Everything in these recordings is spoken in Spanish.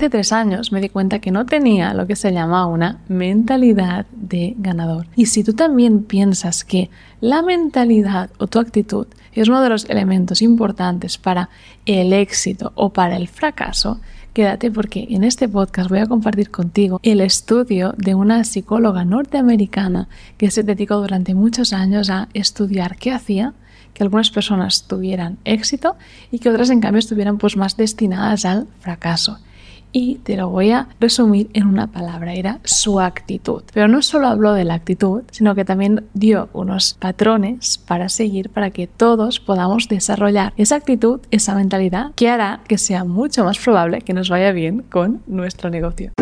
Hace tres años me di cuenta que no tenía lo que se llama una mentalidad de ganador. Y si tú también piensas que la mentalidad o tu actitud es uno de los elementos importantes para el éxito o para el fracaso, quédate porque en este podcast voy a compartir contigo el estudio de una psicóloga norteamericana que se dedicó durante muchos años a estudiar qué hacía que algunas personas tuvieran éxito y que otras en cambio estuvieran pues más destinadas al fracaso. Y te lo voy a resumir en una palabra, era su actitud. Pero no solo habló de la actitud, sino que también dio unos patrones para seguir para que todos podamos desarrollar esa actitud, esa mentalidad que hará que sea mucho más probable que nos vaya bien con nuestro negocio.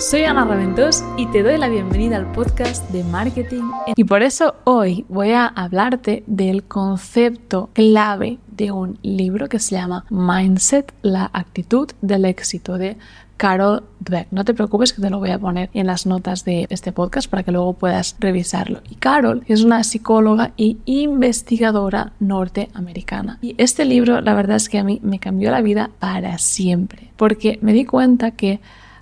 Soy Ana Raventós y te doy la bienvenida al podcast de marketing. Y por eso hoy voy a hablarte del concepto clave de un libro que se llama Mindset, la actitud del éxito de Carol Dweck. No te preocupes que te lo voy a poner en las notas de este podcast para que luego puedas revisarlo. Y Carol es una psicóloga y investigadora norteamericana. Y este libro, la verdad es que a mí me cambió la vida para siempre, porque me di cuenta que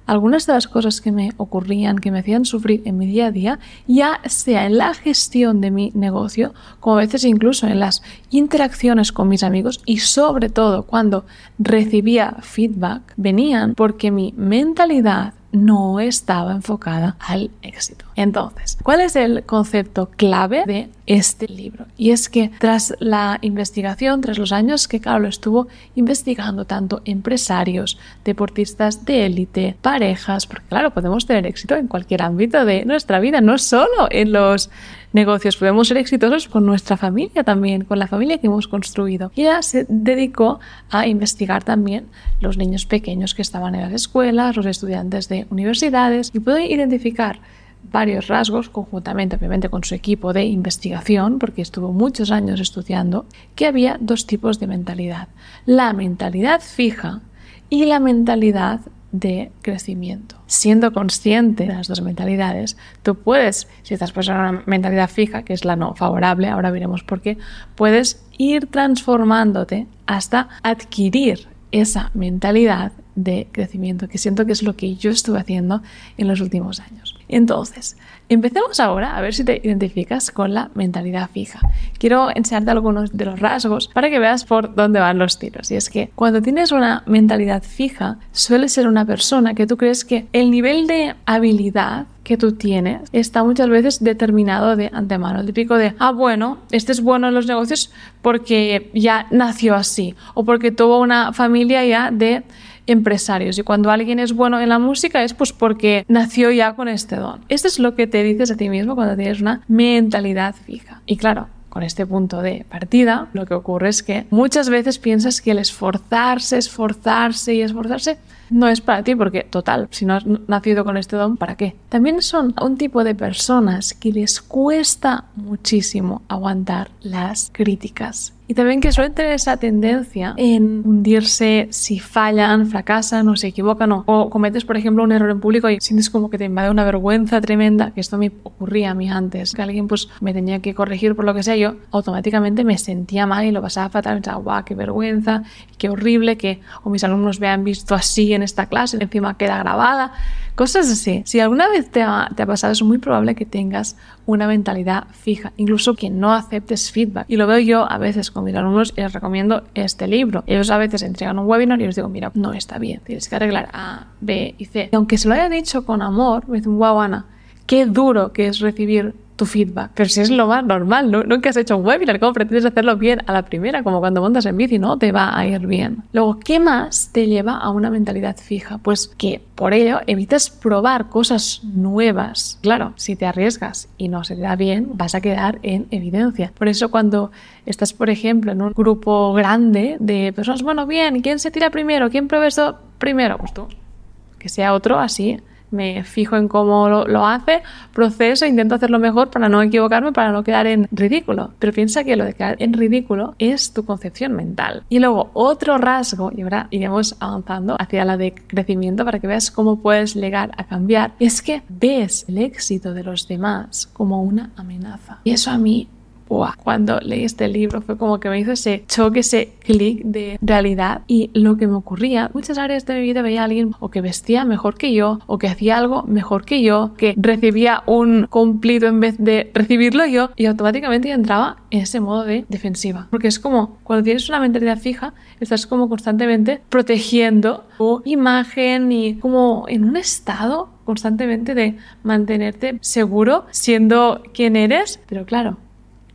algunas de las cosas que me ocurrían, que me hacían sufrir en mi día a día, ya sea en la gestión de mi negocio, como a veces incluso en las interacciones con mis amigos y sobre todo cuando recibía feedback, venían porque mi mentalidad no estaba enfocada al éxito. Entonces, ¿cuál es el concepto clave de este libro? Y es que tras la investigación, tras los años que Carol estuvo investigando tanto empresarios, deportistas de élite, parejas, porque claro, podemos tener éxito en cualquier ámbito de nuestra vida, no solo en los negocios, podemos ser exitosos con nuestra familia también, con la familia que hemos construido. Y ella se dedicó a investigar también los niños pequeños que estaban en las escuelas, los estudiantes de universidades y puede identificar varios rasgos, conjuntamente obviamente con su equipo de investigación, porque estuvo muchos años estudiando, que había dos tipos de mentalidad. La mentalidad fija y la mentalidad de crecimiento. Siendo consciente de las dos mentalidades, tú puedes, si estás en una mentalidad fija, que es la no favorable, ahora veremos por qué, puedes ir transformándote hasta adquirir esa mentalidad de crecimiento, que siento que es lo que yo estuve haciendo en los últimos años. Entonces, empecemos ahora a ver si te identificas con la mentalidad fija. Quiero enseñarte algunos de los rasgos para que veas por dónde van los tiros. Y es que cuando tienes una mentalidad fija, suele ser una persona que tú crees que el nivel de habilidad que tú tienes está muchas veces determinado de antemano. El típico de, ah, bueno, este es bueno en los negocios porque ya nació así o porque tuvo una familia ya de empresarios y cuando alguien es bueno en la música es pues porque nació ya con este don. Esto es lo que te dices a ti mismo cuando tienes una mentalidad fija. Y claro, con este punto de partida, lo que ocurre es que muchas veces piensas que el esforzarse, esforzarse y esforzarse no es para ti, porque total, si no has nacido con este don, ¿para qué? También son un tipo de personas que les cuesta muchísimo aguantar las críticas y también que suelen tener esa tendencia en hundirse si fallan, fracasan o se equivocan o, cometes, por ejemplo, un error en público y sientes como que te invade una vergüenza tremenda, que esto me ocurría a mí antes, que alguien pues me tenía que corregir por lo que sea, yo automáticamente me sentía mal y lo pasaba fatal, pensaba, guau, qué vergüenza, qué horrible que o mis alumnos me han visto así en esta clase, encima queda grabada, cosas así. Si alguna vez te ha, pasado, es muy probable que tengas una mentalidad fija, incluso que no aceptes feedback. Y lo veo yo a veces con mis alumnos y les recomiendo este libro. Ellos a veces entregan un webinar y les digo, mira, no está bien, tienes que arreglar A, B y C. Y aunque se lo haya dicho con amor, me dicen, wow, Ana, qué duro que es recibir tu feedback. Pero si es lo más normal, ¿no? nunca has hecho un webinar, ¿cómo pretendes hacerlo bien a la primera? Como cuando montas en bici, no te va a ir bien. Luego, ¿qué más te lleva a una mentalidad fija? Pues que por ello evitas probar cosas nuevas. Claro, si te arriesgas y no se te da bien, vas a quedar en evidencia. Por eso cuando estás, por ejemplo, en un grupo grande de personas, bueno, bien, ¿quién se tira primero? ¿Quién prueba esto primero? Pues tú. Que sea otro así me fijo en cómo lo, hace, proceso, intento hacerlo mejor para no equivocarme, para no quedar en ridículo. Pero piensa que lo de quedar en ridículo es tu concepción mental. Y luego otro rasgo, y ahora iremos avanzando hacia la de crecimiento para que veas cómo puedes llegar a cambiar, es que ves el éxito de los demás como una amenaza. Y eso a mí cuando leí este libro fue como que me hizo ese choque, ese clic de realidad y lo que me ocurría. Muchas áreas de mi vida veía a alguien o que vestía mejor que yo, o que hacía algo mejor que yo, que recibía un cumplido en vez de recibirlo yo y automáticamente entraba en ese modo de defensiva. Porque es como cuando tienes una mentalidad fija, estás como constantemente protegiendo tu imagen y como en un estado constantemente de mantenerte seguro siendo quien eres. Pero claro,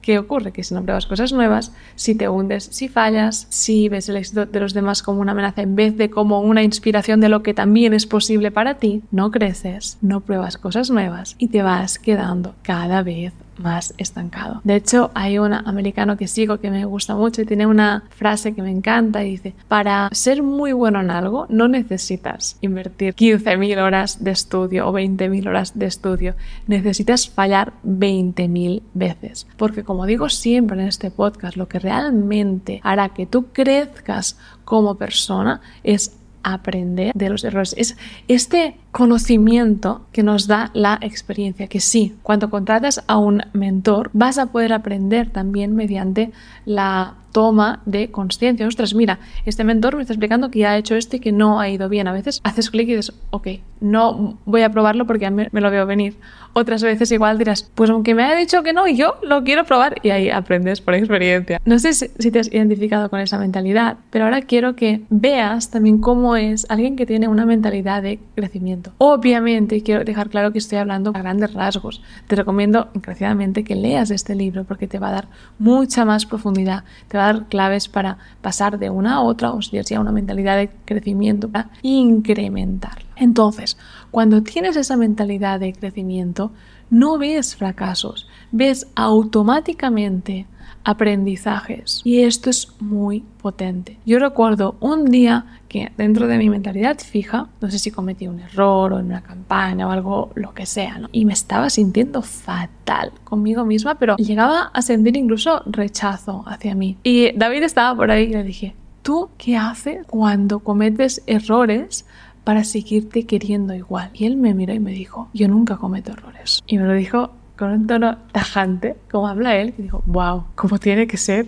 ¿Qué ocurre? Que si no pruebas cosas nuevas, si te hundes, si fallas, si ves el éxito de los demás como una amenaza en vez de como una inspiración de lo que también es posible para ti, no creces, no pruebas cosas nuevas y te vas quedando cada vez más estancado. De hecho, hay un americano que sigo que me gusta mucho y tiene una frase que me encanta y dice, para ser muy bueno en algo no necesitas invertir 15.000 horas de estudio o 20.000 horas de estudio, necesitas fallar 20.000 veces. Porque como digo siempre en este podcast, lo que realmente hará que tú crezcas como persona es aprender de los errores. Es este conocimiento que nos da la experiencia, que sí, cuando contratas a un mentor vas a poder aprender también mediante la toma de conciencia. Ostras, mira, este mentor me está explicando que ya ha hecho esto y que no ha ido bien. A veces haces clic y dices, ok, no voy a probarlo porque me, me lo veo venir. Otras veces igual dirás, pues aunque me haya dicho que no, yo lo quiero probar y ahí aprendes por experiencia. No sé si te has identificado con esa mentalidad, pero ahora quiero que veas también cómo es alguien que tiene una mentalidad de crecimiento. Obviamente, quiero dejar claro que estoy hablando a grandes rasgos. Te recomiendo encarecidamente que leas este libro porque te va a dar mucha más profundidad, te va a dar claves para pasar de una a otra o si a una mentalidad de crecimiento para incrementarla. Entonces, cuando tienes esa mentalidad de crecimiento, no ves fracasos, ves automáticamente aprendizajes y esto es muy potente. Yo recuerdo un día que dentro de mi mentalidad fija, no sé si cometí un error o en una campaña o algo, lo que sea, y me estaba sintiendo fatal conmigo misma, pero llegaba a sentir incluso rechazo hacia mí. Y David estaba por ahí y le dije, ¿tú qué haces cuando cometes errores para seguirte queriendo igual. Y él me miró y me dijo, yo nunca cometo errores. Y me lo dijo con un tono tajante, como habla él, y dijo, wow, ¿cómo tiene que ser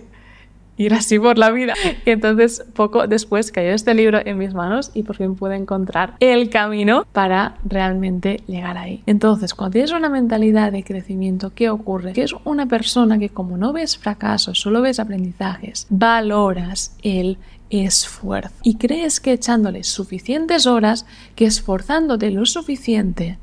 ir así por la vida. Y entonces poco después cayó este libro en mis manos y por fin pude encontrar el camino para realmente llegar ahí. Entonces, cuando tienes una mentalidad de crecimiento, ¿qué ocurre? Que es una persona que como no ves fracasos, solo ves aprendizajes, valoras el esfuerzo. Y crees que echándole suficientes horas, que esforzándote lo suficiente,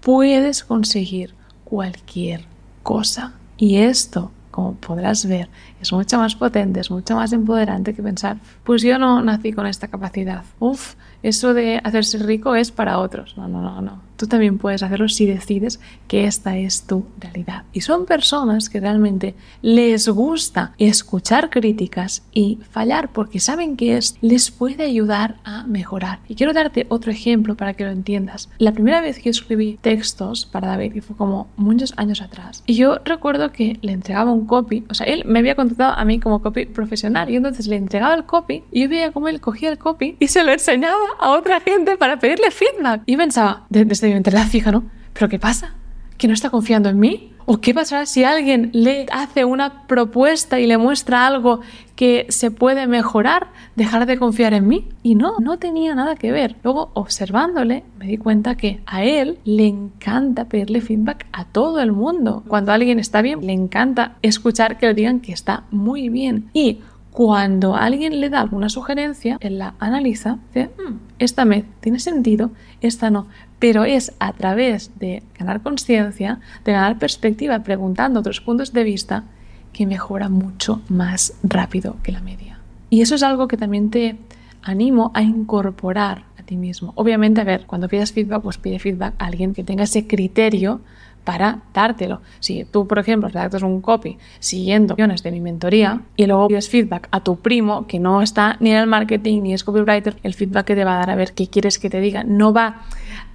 puedes conseguir cualquier cosa. Y esto, como podrás ver, es mucho más potente, es mucho más empoderante que pensar, pues yo no nací con esta capacidad. Uf, eso de hacerse rico es para otros. No, no, no, no. Tú también puedes hacerlo si decides que esta es tu realidad. Y son personas que realmente les gusta escuchar críticas y fallar porque saben que es les puede ayudar a mejorar. Y quiero darte otro ejemplo para que lo entiendas. La primera vez que escribí textos para David, que fue como muchos años atrás, y yo recuerdo que le entregaba un copy, o sea, él me había contratado a mí como copy profesional y entonces le entregaba el copy y yo veía cómo él cogía el copy y se lo enseñaba a otra gente para pedirle feedback. Y pensaba, desde mi mentalidad fija, ¿no? ¿Pero qué pasa? ¿Que no está confiando en mí? ¿O qué pasará si alguien le hace una propuesta y le muestra algo que se puede mejorar? ¿Dejar de confiar en mí? Y no, no tenía nada que ver. Luego, observándole, me di cuenta que a él le encanta pedirle feedback a todo el mundo. Cuando alguien está bien, le encanta escuchar que le digan que está muy bien. Y cuando alguien le da alguna sugerencia, él la analiza, dice, mm, esta me tiene sentido, esta no. Pero es a través de ganar conciencia, de ganar perspectiva, preguntando otros puntos de vista, que mejora mucho más rápido que la media. Y eso es algo que también te animo a incorporar a ti mismo. Obviamente, a ver, cuando pidas feedback, pues pide feedback a alguien que tenga ese criterio para dártelo. Si tú, por ejemplo, redactas un copy siguiendo opciones de mi mentoría y luego pides feedback a tu primo que no está ni en el marketing ni es copywriter, el feedback que te va a dar a ver qué quieres que te diga no va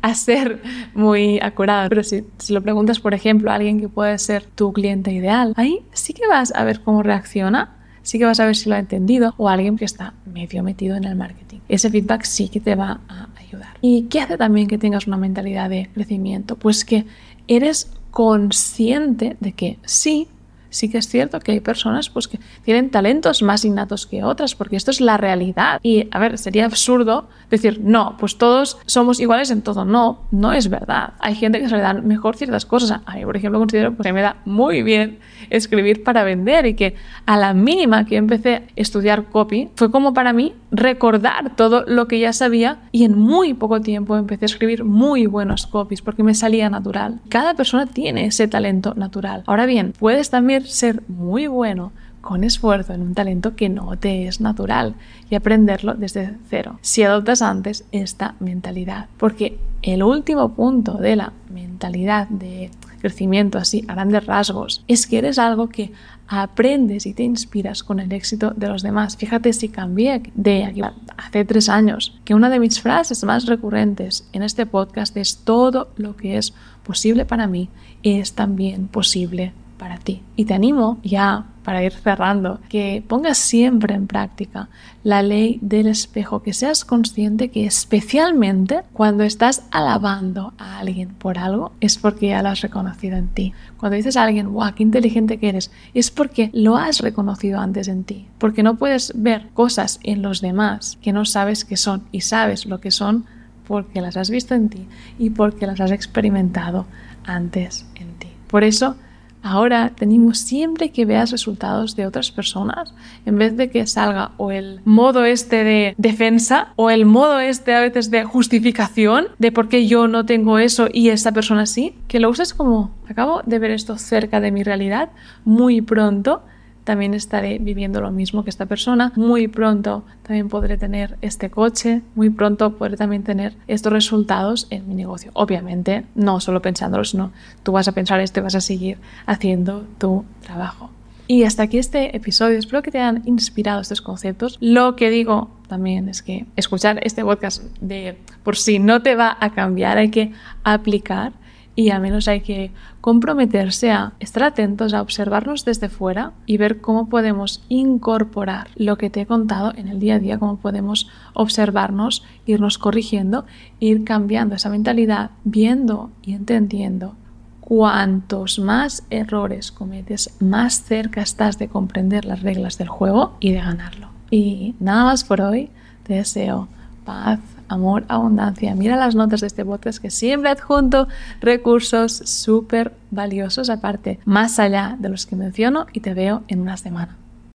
a ser muy acurado. Pero si, si lo preguntas, por ejemplo, a alguien que puede ser tu cliente ideal, ahí sí que vas a ver cómo reacciona sí que vas a ver si lo ha entendido o alguien que está medio metido en el marketing. Ese feedback sí que te va a ayudar. ¿Y qué hace también que tengas una mentalidad de crecimiento? Pues que eres consciente de que sí, sí que es cierto que hay personas pues, que tienen talentos más innatos que otras, porque esto es la realidad. Y, a ver, sería absurdo decir, no, pues todos somos iguales en todo. No, no es verdad. Hay gente que se le dan mejor ciertas cosas. A mí, por ejemplo, considero que me da muy bien escribir para vender y que a la mínima que empecé a estudiar copy, fue como para mí recordar todo lo que ya sabía y en muy poco tiempo empecé a escribir muy buenos copies porque me salía natural. Cada persona tiene ese talento natural. Ahora bien, puedes también ser muy bueno con esfuerzo en un talento que no te es natural y aprenderlo desde cero. Si adoptas antes esta mentalidad, porque el último punto de la mentalidad de crecimiento así a grandes rasgos es que eres algo que aprendes y te inspiras con el éxito de los demás. Fíjate si cambié de aquí hace tres años, que una de mis frases más recurrentes en este podcast es todo lo que es posible para mí es también posible para ti. Y te animo ya para ir cerrando, que pongas siempre en práctica la ley del espejo, que seas consciente que especialmente cuando estás alabando a alguien por algo, es porque ya lo has reconocido en ti. Cuando dices a alguien, wow, qué inteligente que eres, es porque lo has reconocido antes en ti. Porque no puedes ver cosas en los demás que no sabes que son y sabes lo que son porque las has visto en ti y porque las has experimentado antes en ti. Por eso, Ahora tenemos siempre que veas resultados de otras personas, en vez de que salga o el modo este de defensa o el modo este a veces de justificación de por qué yo no tengo eso y esta persona sí, que lo uses como acabo de ver esto cerca de mi realidad muy pronto también estaré viviendo lo mismo que esta persona. Muy pronto también podré tener este coche, muy pronto podré también tener estos resultados en mi negocio. Obviamente, no solo pensándolo, sino tú vas a pensar esto y vas a seguir haciendo tu trabajo. Y hasta aquí este episodio. Espero que te hayan inspirado estos conceptos. Lo que digo también es que escuchar este podcast de por si no te va a cambiar, hay que aplicar y al menos hay que comprometerse a estar atentos a observarnos desde fuera y ver cómo podemos incorporar lo que te he contado en el día a día, cómo podemos observarnos, irnos corrigiendo, ir cambiando esa mentalidad, viendo y entendiendo cuantos más errores cometes, más cerca estás de comprender las reglas del juego y de ganarlo. Y nada más por hoy, te deseo paz, amor, abundancia. Mira las notas de este podcast que siempre adjunto recursos súper valiosos aparte, más allá de los que menciono y te veo en una semana.